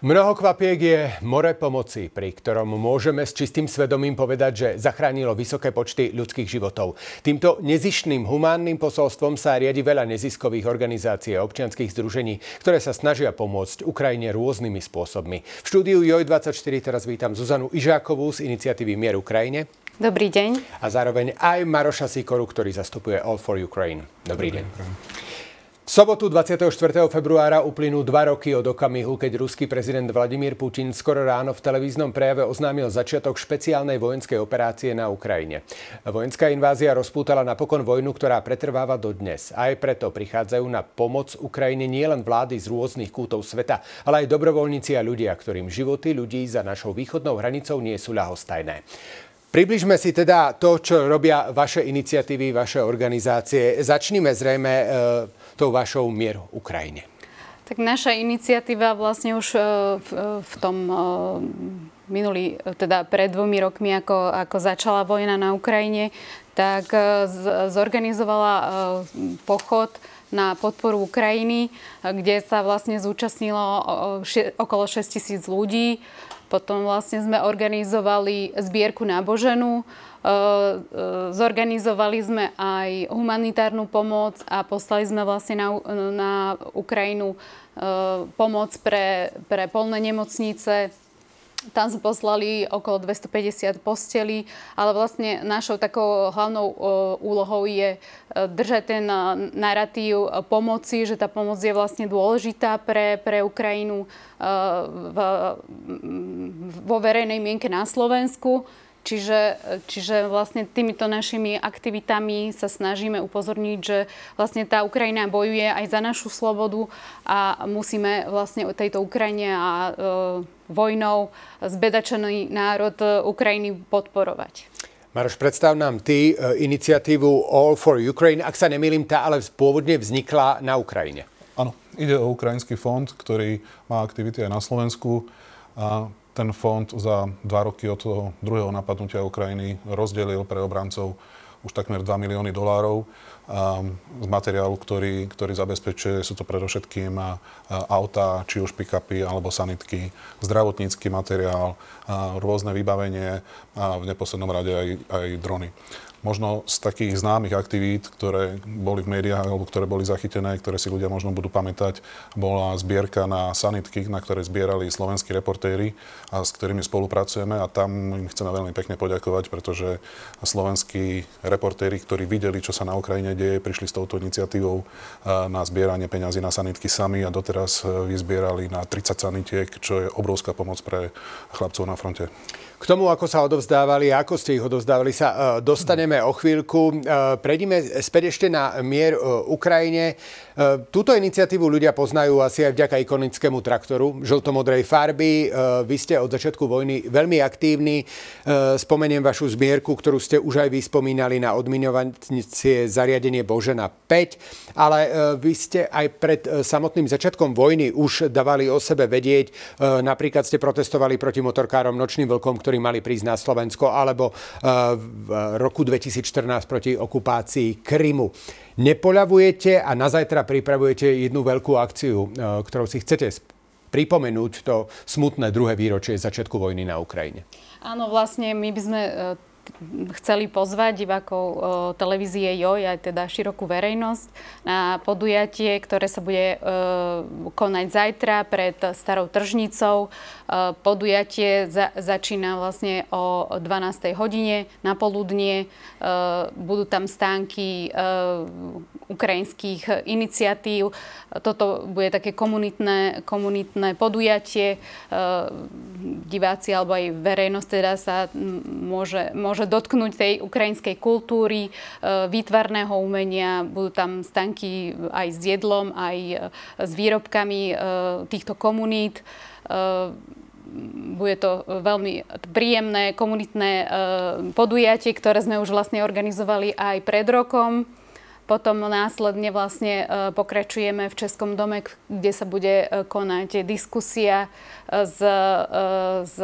Mnoho kvapiek je more pomoci, pri ktorom môžeme s čistým svedomím povedať, že zachránilo vysoké počty ľudských životov. Týmto nezišným humánnym posolstvom sa riadi veľa neziskových organizácií a občianských združení, ktoré sa snažia pomôcť Ukrajine rôznymi spôsobmi. V štúdiu JOJ24 teraz vítam Zuzanu Ižákovú z iniciatívy Mier Ukrajine. Dobrý deň. A zároveň aj Maroša Sikoru, ktorý zastupuje All for Ukraine. Dobrý, Dobrý deň. deň. V sobotu 24. februára uplynú dva roky od okamihu, keď ruský prezident Vladimír Putin skoro ráno v televíznom prejave oznámil začiatok špeciálnej vojenskej operácie na Ukrajine. Vojenská invázia rozpútala napokon vojnu, ktorá pretrváva dodnes. Aj preto prichádzajú na pomoc Ukrajine nielen vlády z rôznych kútov sveta, ale aj dobrovoľníci a ľudia, ktorým životy ľudí za našou východnou hranicou nie sú ľahostajné. Približme si teda to, čo robia vaše iniciatívy, vaše organizácie. Začnime zrejme e, tou vašou mierou Ukrajine. Tak naša iniciatíva vlastne už e, v, e, v tom e, minulý, teda pred dvomi rokmi, ako, ako začala vojna na Ukrajine, tak z, zorganizovala pochod na podporu Ukrajiny, kde sa vlastne zúčastnilo okolo 6 tisíc ľudí. Potom vlastne sme organizovali zbierku náboženú, e, e, zorganizovali sme aj humanitárnu pomoc a poslali sme vlastne na, na Ukrajinu e, pomoc pre, pre polné nemocnice, tam sme poslali okolo 250 postelí, ale vlastne našou takou hlavnou úlohou je držať ten narratív pomoci, že tá pomoc je vlastne dôležitá pre, pre Ukrajinu v, vo verejnej mienke na Slovensku. Čiže, čiže vlastne týmito našimi aktivitami sa snažíme upozorniť, že vlastne tá Ukrajina bojuje aj za našu slobodu a musíme vlastne tejto Ukrajine a e, vojnou zbedačený národ Ukrajiny podporovať. Maroš, predstav nám ty e, iniciatívu All for Ukraine. Ak sa nemýlim, tá ale pôvodne vznikla na Ukrajine. Áno, ide o ukrajinský fond, ktorý má aktivity aj na Slovensku. A ten fond za dva roky od toho druhého napadnutia Ukrajiny rozdelil pre obrancov už takmer 2 milióny dolárov z materiálu, ktorý, ktorý zabezpečuje, sú to predovšetkým auta, či už pick-upy alebo sanitky, zdravotnícky materiál, rôzne vybavenie a v neposlednom rade aj, aj drony. Možno z takých známych aktivít, ktoré boli v médiách alebo ktoré boli zachytené, ktoré si ľudia možno budú pamätať, bola zbierka na sanitky, na ktoré zbierali slovenskí reportéri a s ktorými spolupracujeme a tam im chceme veľmi pekne poďakovať, pretože slovenskí reportéri, ktorí videli, čo sa na Ukrajine deje, prišli s touto iniciatívou na zbieranie peňazí na sanitky sami a doteraz vyzbierali na 30 sanitiek, čo je obrovská pomoc pre chlapcov na fronte. K tomu, ako sa odovzdávali ako ste ich odovzdávali, sa e, dostaneme o chvíľku. E, prejdime späť ešte na mier e, Ukrajine. Túto iniciatívu ľudia poznajú asi aj vďaka ikonickému traktoru žltomodrej farby. Vy ste od začiatku vojny veľmi aktívni. Spomeniem vašu zbierku, ktorú ste už aj vyspomínali na odmiňovacie zariadenie Božena 5, ale vy ste aj pred samotným začiatkom vojny už dávali o sebe vedieť. Napríklad ste protestovali proti motorkárom Nočným vlkom, ktorí mali prísť na Slovensko, alebo v roku 2014 proti okupácii Krymu. Nepoľavujete a na zajtra pripravujete jednu veľkú akciu, eh, ktorou si chcete pripomenúť to smutné druhé výročie začiatku vojny na Ukrajine. Áno, vlastne my by sme eh, chceli pozvať divákov televízie JOJ, aj teda širokú verejnosť, na podujatie, ktoré sa bude konať zajtra pred starou tržnicou. Podujatie za, začína vlastne o 12. hodine na poludnie. Budú tam stánky ukrajinských iniciatív. Toto bude také komunitné, komunitné podujatie. Diváci alebo aj verejnosť teda sa môže, môže dotknúť tej ukrajinskej kultúry, výtvarného umenia. Budú tam stánky aj s jedlom, aj s výrobkami týchto komunít bude to veľmi príjemné komunitné podujatie, ktoré sme už vlastne organizovali aj pred rokom Potom následne vlastne pokračujeme v Českom dome, kde sa bude konať diskusia s, s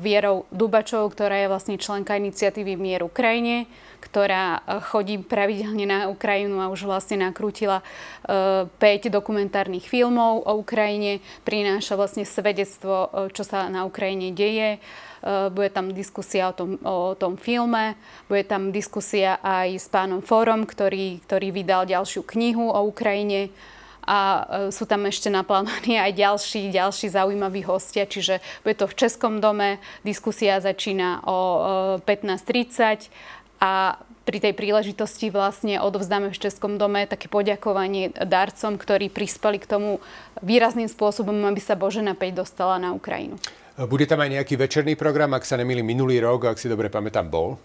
Vierou Dubačovou, ktorá je vlastne členka iniciatívy Mier Ukrajine ktorá chodí pravidelne na Ukrajinu a už vlastne nakrútila 5 dokumentárnych filmov o Ukrajine, prináša vlastne svedectvo, čo sa na Ukrajine deje. Bude tam diskusia o tom, o tom filme, bude tam diskusia aj s pánom Forom, ktorý, ktorý vydal ďalšiu knihu o Ukrajine a e, sú tam ešte naplánovaní aj ďalší, ďalší zaujímaví hostia, čiže bude to v Českom dome, diskusia začína o 15.30 e, a pri tej príležitosti vlastne odovzdáme v Českom dome také poďakovanie darcom, ktorí prispeli k tomu výrazným spôsobom, aby sa Božena 5 dostala na Ukrajinu. Bude tam aj nejaký večerný program, ak sa nemýli minulý rok, ak si dobre pamätám, bol?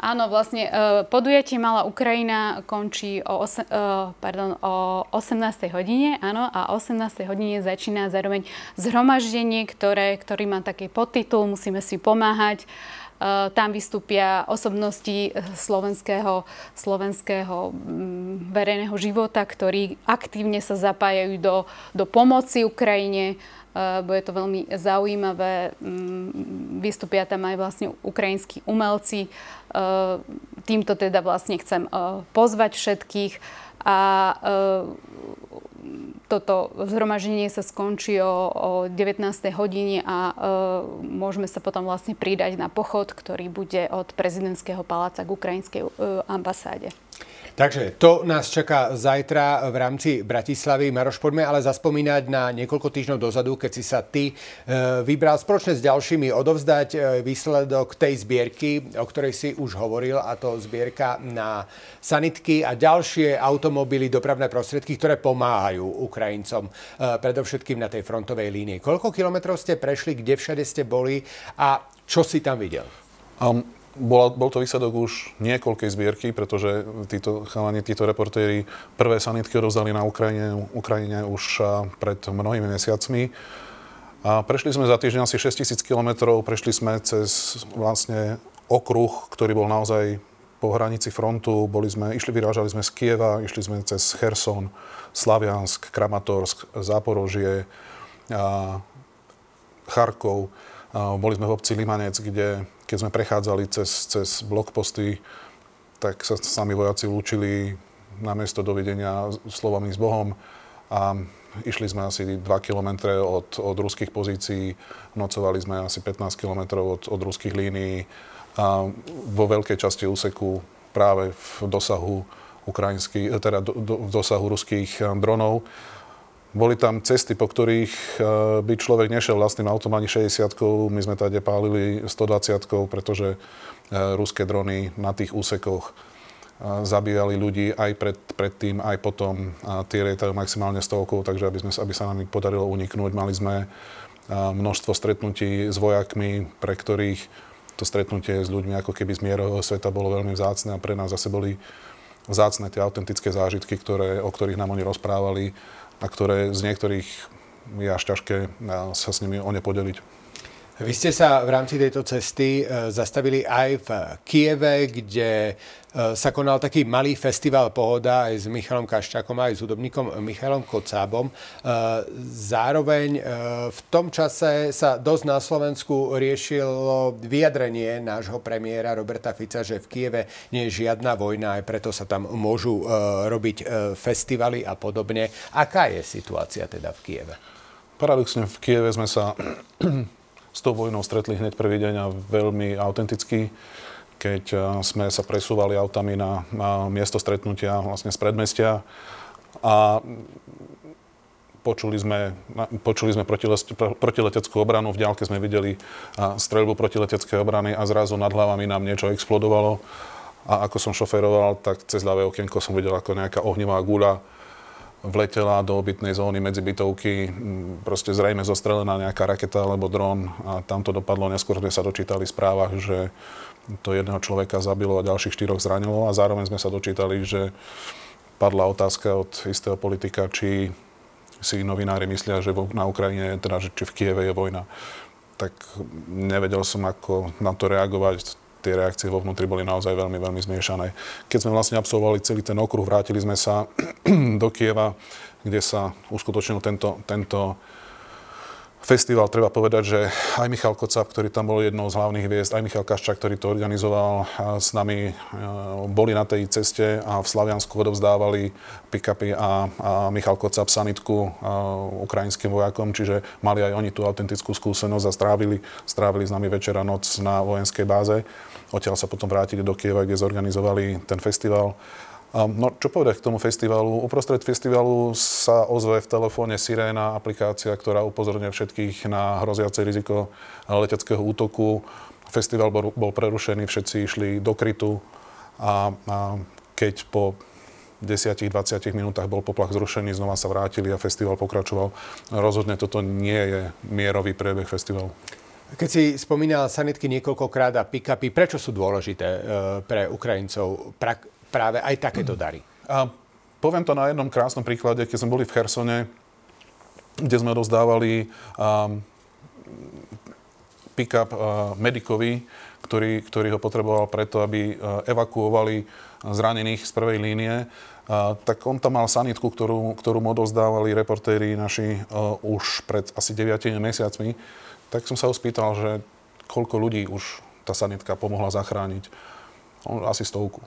Áno, vlastne e, podujatie Malá Ukrajina končí o, os- e, pardon, o 18. hodine, áno, a o 18. hodine začína zároveň zhromaždenie, ktoré, ktorý má taký podtitul Musíme si pomáhať. E, tam vystúpia osobnosti slovenského, slovenského mm, verejného života, ktorí aktívne sa zapájajú do, do pomoci Ukrajine, Eh, bude to veľmi zaujímavé. Vystúpia tam aj vlastne ukrajinskí umelci. Týmto teda vlastne chcem pozvať všetkých a toto zhromaždenie sa skončí o, o 19. hodine a môžeme sa potom vlastne pridať na pochod, ktorý bude od prezidentského paláca k ukrajinskej ambasáde. Takže to nás čaká zajtra v rámci Bratislavy. Maroš, poďme ale zaspomínať na niekoľko týždňov dozadu, keď si sa ty e, vybral spoločne s ďalšími odovzdať e, výsledok tej zbierky, o ktorej si už hovoril, a to zbierka na sanitky a ďalšie automobily, dopravné prostriedky, ktoré pomáhajú Ukrajincom, e, predovšetkým na tej frontovej línii. Koľko kilometrov ste prešli, kde všade ste boli a čo si tam videl? Um, bola, bol to výsledok už niekoľkej zbierky, pretože títo chalani, títo reportéri prvé sanitky rozdali na Ukrajine, Ukrajine už pred mnohými mesiacmi. A prešli sme za týždeň asi 6000 km, prešli sme cez vlastne okruh, ktorý bol naozaj po hranici frontu. Boli sme, išli, vyrážali sme z Kieva, išli sme cez Kherson, Slaviansk, Kramatorsk, Záporožie, a Charkov. A boli sme v obci Limanec, kde keď sme prechádzali cez, cez blokposty, tak sa sami vojaci lúčili na miesto dovidenia slovami s Bohom a išli sme asi 2 km od, od ruských pozícií, nocovali sme asi 15 km od, od ruských línií a vo veľkej časti úseku práve v dosahu ukrajinských, teda do, do, v dosahu ruských dronov. Boli tam cesty, po ktorých eh, by človek nešiel vlastným autom ani 60 my sme tady pálili 120 pretože eh, ruské drony na tých úsekoch eh, zabíjali ľudí aj pred, predtým, aj potom. Tie lietajú maximálne stovkou, takže aby, sme, aby sa nám podarilo uniknúť. Mali sme množstvo stretnutí s vojakmi, pre ktorých to stretnutie s ľuďmi ako keby z mierového sveta bolo veľmi vzácne a pre nás zase boli vzácne tie autentické zážitky, ktoré, o ktorých nám oni rozprávali a ktoré z niektorých je až ťažké sa s nimi o ne podeliť. Vy ste sa v rámci tejto cesty e, zastavili aj v Kieve, kde e, sa konal taký malý festival Pohoda aj s Michalom Kaščákom, aj s hudobníkom Michalom Kocábom. E, zároveň v tom čase sa dosť na Slovensku riešilo vyjadrenie nášho premiéra Roberta Fica, že v Kieve nie je žiadna vojna, aj preto sa tam môžu robiť festivaly a podobne. Aká je situácia teda v Kieve? Paradoxne v Kieve sme sa s tou vojnou stretli hneď prvý deň a veľmi autenticky, keď eh, sme sa presúvali autami na, miesto stretnutia vlastne z predmestia a počuli sme, počuli sme protileteckú obranu, v ďalke sme videli streľbu protileteckej obrany a zrazu nad hlavami nám niečo explodovalo. A ako som šoferoval, tak cez ľavé okienko som videl ako nejaká ohnivá guľa vletela do obytnej zóny medzi bytovky, proste zrejme zostrelená nejaká raketa alebo dron a tam to dopadlo. Neskôr sme sa dočítali v správach, že to jedného človeka zabilo a ďalších štyroch zranilo a zároveň sme sa dočítali, že padla otázka od istého politika, či si novinári myslia, že na Ukrajine, teda že či v Kieve je vojna. Tak nevedel som, ako na to reagovať tie reakcie vo vnútri boli naozaj veľmi, veľmi zmiešané. Keď sme vlastne absolvovali celý ten okruh, vrátili sme sa do Kieva, kde sa uskutočnil tento, tento festival, treba povedať, že aj Michal Kocap, ktorý tam bol jednou z hlavných hviezd, aj Michal Kaščák, ktorý to organizoval, s nami boli na tej ceste a v Slaviansku odovzdávali pick-upy a, a Michal Kocap sanitku ukrajinským vojakom, čiže mali aj oni tú autentickú skúsenosť a strávili, strávili s nami večer a noc na vojenskej báze. Odtiaľ sa potom vrátili do Kieva, kde zorganizovali ten festival. No, čo povedať k tomu festivalu? Uprostred festivalu sa ozve v telefóne Siréna, aplikácia, ktorá upozorňuje všetkých na hroziace riziko leteckého útoku. Festival bol, bol prerušený, všetci išli do krytu a, a keď po 10-20 minútach bol poplach zrušený, znova sa vrátili a festival pokračoval. Rozhodne toto nie je mierový priebeh festivalu. Keď si spomínal sanitky niekoľkokrát a pick-upy, prečo sú dôležité e, pre Ukrajincov? Práve aj takéto dary? A poviem to na jednom krásnom príklade, keď sme boli v Chersone, kde sme rozdávali um, pick-up uh, medikovi, ktorý, ktorý ho potreboval preto, aby uh, evakuovali zranených z prvej línie. Uh, tak on tam mal sanitku, ktorú, ktorú mu odovzdávali reportéri naši uh, už pred asi 9 mesiacmi. Tak som sa ho spýtal, že koľko ľudí už tá sanitka pomohla zachrániť. On, asi stovku.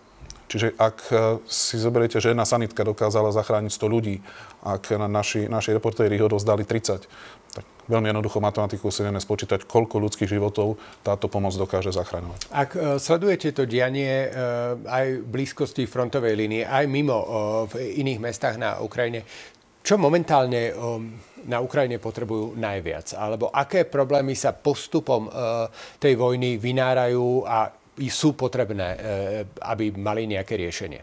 Čiže ak e, si zoberiete, že jedna sanitka dokázala zachrániť 100 ľudí, ak naši, naši reportéri ho dozdali 30, tak veľmi jednoducho matematiku si vieme spočítať, koľko ľudských životov táto pomoc dokáže zachraňovať. Ak e, sledujete to dianie e, aj v blízkosti frontovej línie, aj mimo v iných mestách na Ukrajine, čo momentálne na Ukrajine potrebujú najviac? Alebo aké problémy sa postupom tej vojny vynárajú a sú potrebné, e, aby mali nejaké riešenie?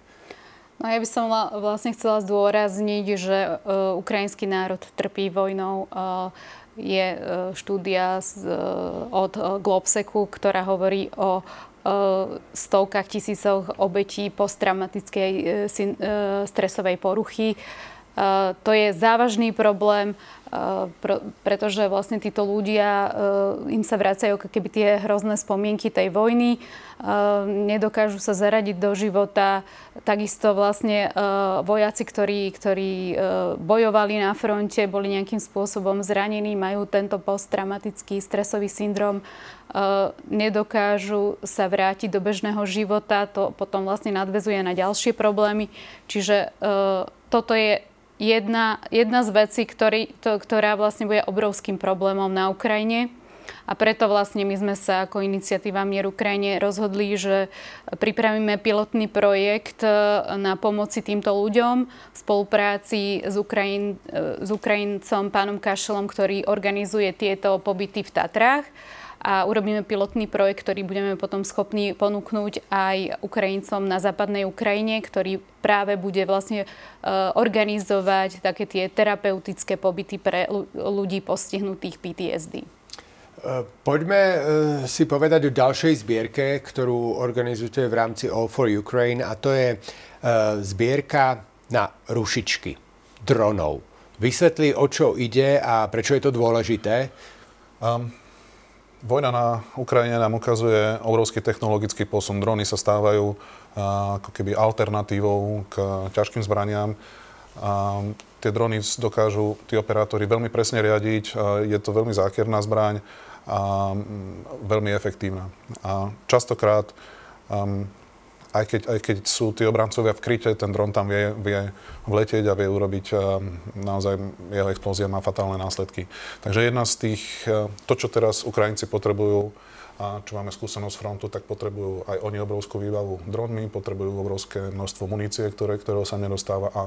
No ja by som vlastne chcela zdôrazniť, že e, ukrajinský národ trpí vojnou. Je štúdia od Globseku, ktorá hovorí o stovkách tisícoch obetí posttraumatickej stresovej poruchy. To je závažný problém pretože vlastne títo ľudia, im sa vracajú ako keby tie hrozné spomienky tej vojny, nedokážu sa zaradiť do života. Takisto vlastne vojaci, ktorí, ktorí bojovali na fronte, boli nejakým spôsobom zranení, majú tento posttraumatický stresový syndrom, nedokážu sa vrátiť do bežného života, to potom vlastne nadvezuje na ďalšie problémy. Čiže toto je jedna, jedna z vecí, ktorý, to, ktorá vlastne bude obrovským problémom na Ukrajine. A preto vlastne my sme sa ako iniciatíva Mier Ukrajine rozhodli, že pripravíme pilotný projekt e, na pomoci týmto ľuďom v spolupráci s, Ukrajin, e, s Ukrajincom pánom Kašelom, ktorý organizuje tieto pobyty v Tatrách a urobíme pilotný projekt, ktorý budeme potom schopní ponúknuť aj Ukrajincom na západnej Ukrajine, ktorý práve bude vlastne e, organizovať také tie terapeutické pobyty pre ľudí postihnutých PTSD. E, poďme e, si povedať o ďalšej zbierke, ktorú organizujete v rámci All for Ukraine a to je zbierka na rušičky dronov. Vysvetli, o čo ide a prečo je to dôležité. Um, Vojna na Ukrajine nám ukazuje obrovský technologický posun. Drony sa stávajú ako keby alternatívou k ťažkým zbraniam. A tie drony dokážu tí operátori veľmi presne riadiť. Je to veľmi zákerná zbraň a veľmi efektívna. A častokrát aj keď, aj keď sú tí obrancovia v kryte, ten dron tam vie, vie vletieť a vie urobiť um, naozaj, jeho explózia má fatálne následky. Takže jedna z tých, uh, to, čo teraz Ukrajinci potrebujú, a čo máme skúsenosť frontu, tak potrebujú aj oni obrovskú výbavu dronmi, potrebujú obrovské množstvo munície, ktoré, ktorého sa nedostáva a, a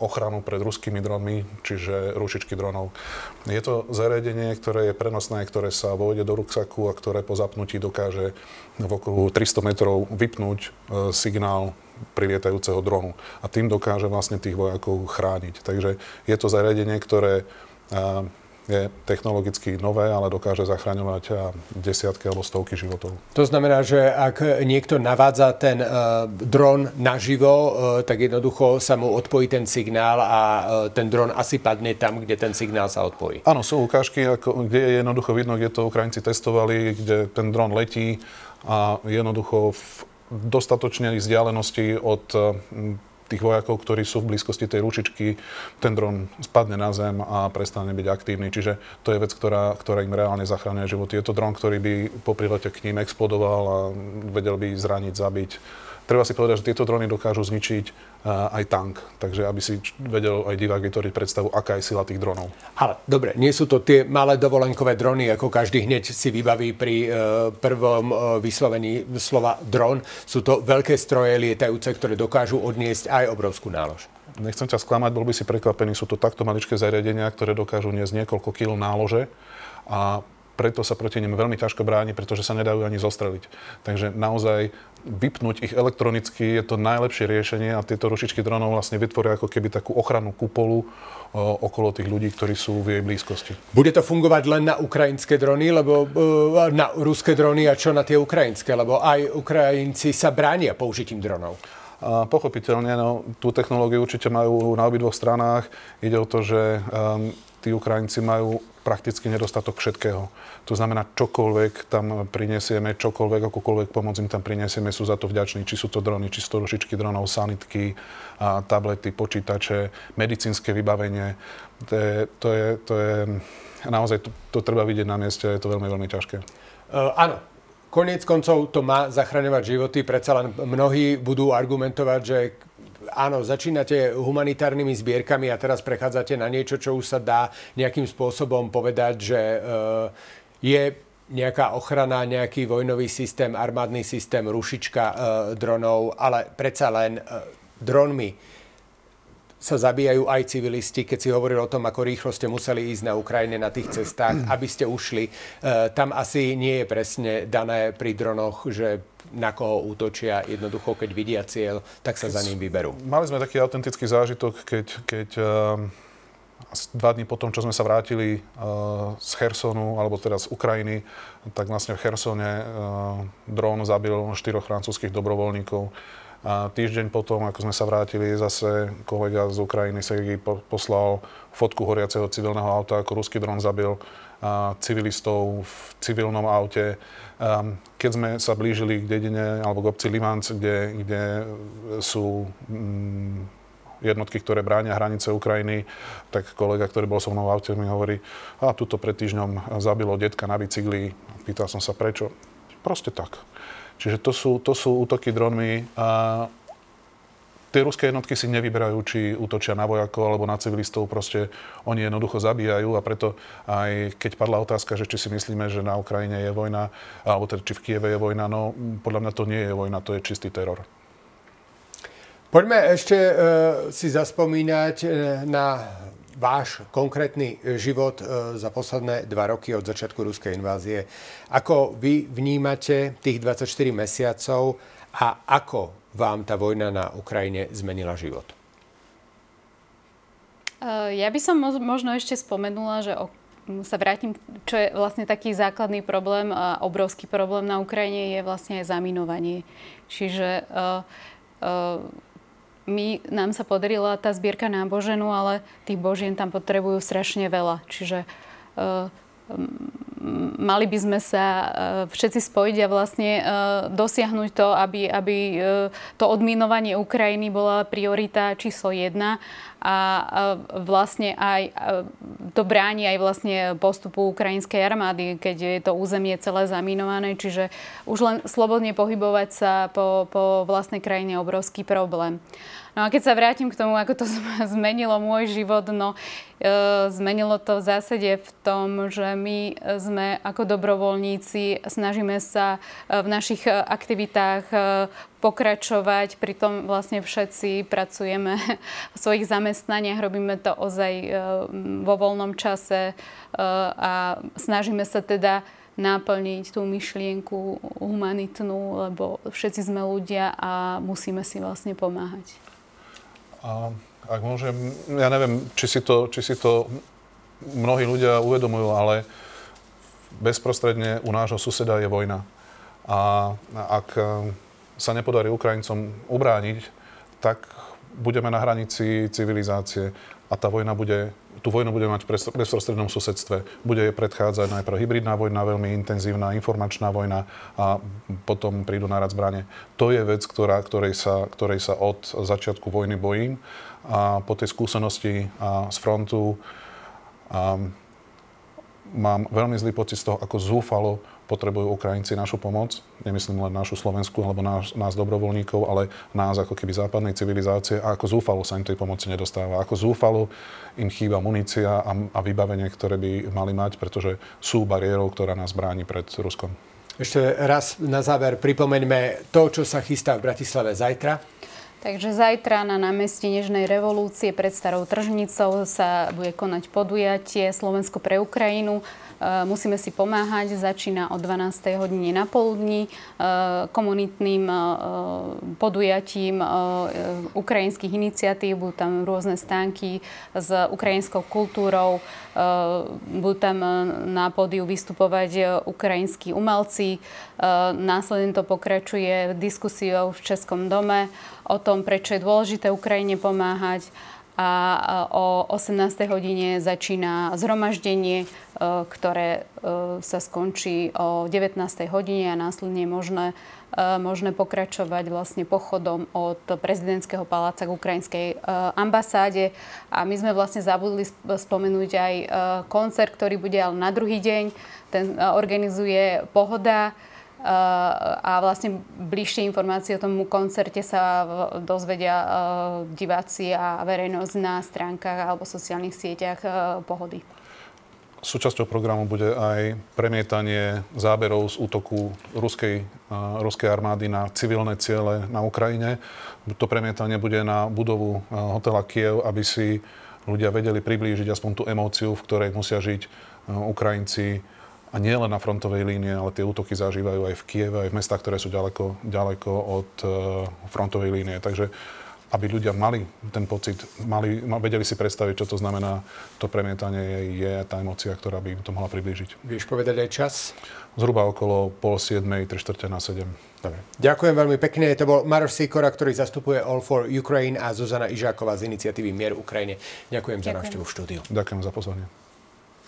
ochranu pred ruskými dronmi, čiže rušičky dronov. Je to zariadenie, ktoré je prenosné, ktoré sa vojde do ruksaku a ktoré po zapnutí dokáže v okruhu 300 metrov vypnúť e, signál prilietajúceho dronu. A tým dokáže vlastne tých vojakov chrániť. Takže je to zariadenie, ktoré e, je technologicky nové, ale dokáže zachraňovať desiatky alebo stovky životov. To znamená, že ak niekto navádza ten uh, dron naživo, uh, tak jednoducho sa mu odpojí ten signál a uh, ten dron asi padne tam, kde ten signál sa odpojí. Áno, sú ukážky, ako, kde je jednoducho vidno, kde to Ukrajinci testovali, kde ten dron letí a jednoducho v dostatočnej vzdialenosti od tých vojakov, ktorí sú v blízkosti tej ručičky, ten dron spadne na zem a prestane byť aktívny. Čiže to je vec, ktorá, ktorá im reálne zachráňuje životy. Je to dron, ktorý by po prilete k ním explodoval a vedel by zraniť, zabiť Treba si povedať, že tieto drony dokážu zničiť uh, aj tank. Takže aby si vedel aj divák vytvoriť predstavu, aká je sila tých dronov. Ale dobre, nie sú to tie malé dovolenkové drony, ako každý hneď si vybaví pri uh, prvom uh, vyslovení slova dron. Sú to veľké stroje lietajúce, ktoré dokážu odniesť aj obrovskú nálož. Nechcem ťa sklamať, bol by si prekvapený, sú to takto maličké zariadenia, ktoré dokážu niesť niekoľko kil nálože a preto sa proti nim veľmi ťažko bráni, pretože sa nedajú ani zostreliť. Takže naozaj vypnúť ich elektronicky je to najlepšie riešenie a tieto rušičky dronov vlastne vytvoria ako keby takú ochrannú kupolu okolo tých ľudí, ktorí sú v jej blízkosti. Bude to fungovať len na ukrajinské drony, lebo e, na ruské drony a čo na tie ukrajinské? Lebo aj Ukrajinci sa bránia použitím dronov. A pochopiteľne, no, tú technológiu určite majú na obidvoch stranách. Ide o to, že um, tí Ukrajinci majú prakticky nedostatok všetkého. To znamená, čokoľvek tam prinesieme, čokoľvek, akokoľvek pomoc im tam prinesieme, sú za to vďační. Či sú to drony, či sú to rušičky dronov, sanitky, a tablety, počítače, medicínske vybavenie. To je, to je, to je naozaj, to, to treba vidieť na mieste, je to veľmi, veľmi ťažké. Uh, áno, Koniec koncov to má zachraňovať životy, predsa len mnohí budú argumentovať, že áno, začínate humanitárnymi zbierkami a teraz prechádzate na niečo, čo už sa dá nejakým spôsobom povedať, že uh, je nejaká ochrana, nejaký vojnový systém, armádny systém, rušička uh, dronov, ale predsa len uh, dronmi sa zabíjajú aj civilisti, keď si hovoril o tom, ako rýchlo ste museli ísť na Ukrajine na tých cestách, aby ste ušli. Tam asi nie je presne dané pri dronoch, že na koho útočia. Jednoducho, keď vidia cieľ, tak sa za ním vyberú. Mali sme taký autentický zážitok, keď, keď uh, dva dní potom, čo sme sa vrátili uh, z Chersonu, alebo teda z Ukrajiny, tak vlastne v Chersone dron zabil štyroch francúzských dobrovoľníkov. A týždeň potom, ako sme sa vrátili, zase kolega z Ukrajiny Sergej poslal fotku horiaceho civilného auta, ako ruský dron zabil civilistov v civilnom aute. Keď sme sa blížili k dedine alebo k obci Limanc, kde, kde sú mm, jednotky, ktoré bránia hranice Ukrajiny, tak kolega, ktorý bol so mnou v aute, mi hovorí, a tuto pred týždňom zabilo detka na bicykli. Pýtal som sa, prečo? Proste tak. Čiže to sú, to sú útoky dronmi. A tie ruské jednotky si nevyberajú, či útočia na vojakov alebo na civilistov, proste oni jednoducho zabíjajú a preto aj keď padla otázka, že či si myslíme, že na Ukrajine je vojna, alebo teda či v Kieve je vojna, no podľa mňa to nie je vojna, to je čistý teror. Poďme ešte e, si zaspomínať e, na váš konkrétny život e, za posledné dva roky od začiatku ruskej invázie. Ako vy vnímate tých 24 mesiacov a ako vám tá vojna na Ukrajine zmenila život? Eh, ja by som možno ešte spomenula, že sa vrátim, čo je vlastne taký základný problém a obrovský problém na Ukrajine je vlastne aj zaminovanie. Čiže uh, uh, my, nám sa podarila tá zbierka náboženu, ale tých božien tam potrebujú strašne veľa. Čiže uh, mali by sme sa e, všetci spojiť a vlastne e, dosiahnuť to, aby, aby e, to odminovanie Ukrajiny bola priorita číslo jedna a vlastne aj to bráni aj vlastne postupu ukrajinskej armády, keď je to územie celé zaminované, čiže už len slobodne pohybovať sa po, po vlastnej krajine je obrovský problém. No a keď sa vrátim k tomu, ako to zmenilo môj život, no e, zmenilo to v zásade v tom, že my sme ako dobrovoľníci snažíme sa e, v našich e, aktivitách e, pokračovať, pritom vlastne všetci pracujeme v svojich zamestnaniach, robíme to ozaj vo voľnom čase a snažíme sa teda naplniť tú myšlienku humanitnú, lebo všetci sme ľudia a musíme si vlastne pomáhať. A ak môžem, ja neviem, či si to, či si to mnohí ľudia uvedomujú, ale bezprostredne u nášho suseda je vojna. A ak sa nepodarí Ukrajincom ubrániť, tak budeme na hranici civilizácie a tá vojna bude tú vojnu budeme mať v bezprostrednom susedstve. Bude predchádzať najprv hybridná vojna, veľmi intenzívna informačná vojna a potom prídu na rad zbranie. To je vec, ktorá, ktorej, sa, ktorej sa od začiatku vojny bojím a po tej skúsenosti a z frontu a mám veľmi zlý pocit z toho, ako zúfalo potrebujú Ukrajinci našu pomoc. Nemyslím len našu Slovensku alebo nás, nás dobrovoľníkov, ale nás ako keby západnej civilizácie a ako zúfalo sa im tej pomoci nedostáva. Ako zúfalo im chýba munícia a, a vybavenie, ktoré by mali mať, pretože sú bariérou, ktorá nás bráni pred Ruskom. Ešte raz na záver pripomeňme to, čo sa chystá v Bratislave zajtra. Takže zajtra na námestí Nežnej revolúcie pred starou tržnicou sa bude konať podujatie Slovensko pre Ukrajinu. E, musíme si pomáhať. Začína o 12. hodine na poludní e, komunitným e, podujatím ukrajinských iniciatív. Budú tam rôzne stánky s ukrajinskou kultúrou. Budú tam na pódiu vystupovať ukrajinskí umelci. Následne to pokračuje diskusiou v Českom dome o tom, prečo je dôležité Ukrajine pomáhať a o 18. hodine začína zhromaždenie, e, ktoré e, sa skončí o 19. hodine a následne možné, e, možné pokračovať vlastne pochodom od prezidentského paláca k ukrajinskej ambasáde. A my sme vlastne zabudli spomenúť aj koncert, ktorý bude ale na druhý deň. Ten organizuje Pohoda, a vlastne bližšie informácie o tom koncerte sa dozvedia e, diváci a verejnosť na stránkach alebo sociálnych sieťach e, Pohody. Súčasťou programu bude aj premietanie záberov z útoku ruskej, uh, ruskej armády na civilné ciele na Ukrajine. To premietanie bude na budovu hotela Kiev, aby si ľudia vedeli priblížiť aspoň tú emóciu, v ktorej musia žiť Ukrajinci a nie len na frontovej línii, ale tie útoky zažívajú aj v Kieve, aj v mestách, ktoré sú ďaleko, ďaleko od uh, frontovej línie. Takže aby ľudia mali ten pocit, mali, vedeli si predstaviť, čo to znamená, to premietanie je, je tá emocia, ktorá by im to mohla priblížiť. Vieš povedať aj čas? Zhruba okolo pol siedmej, tri štvrte na sedem. Dobre. Ďakujem veľmi pekne. To bol Maroš Sikora, ktorý zastupuje All for Ukraine a Zuzana Ižáková z iniciatívy Mier Ukrajine. Ďakujem, Ďakujem. za návštevu v štúdiu. Ďakujem za pozvanie.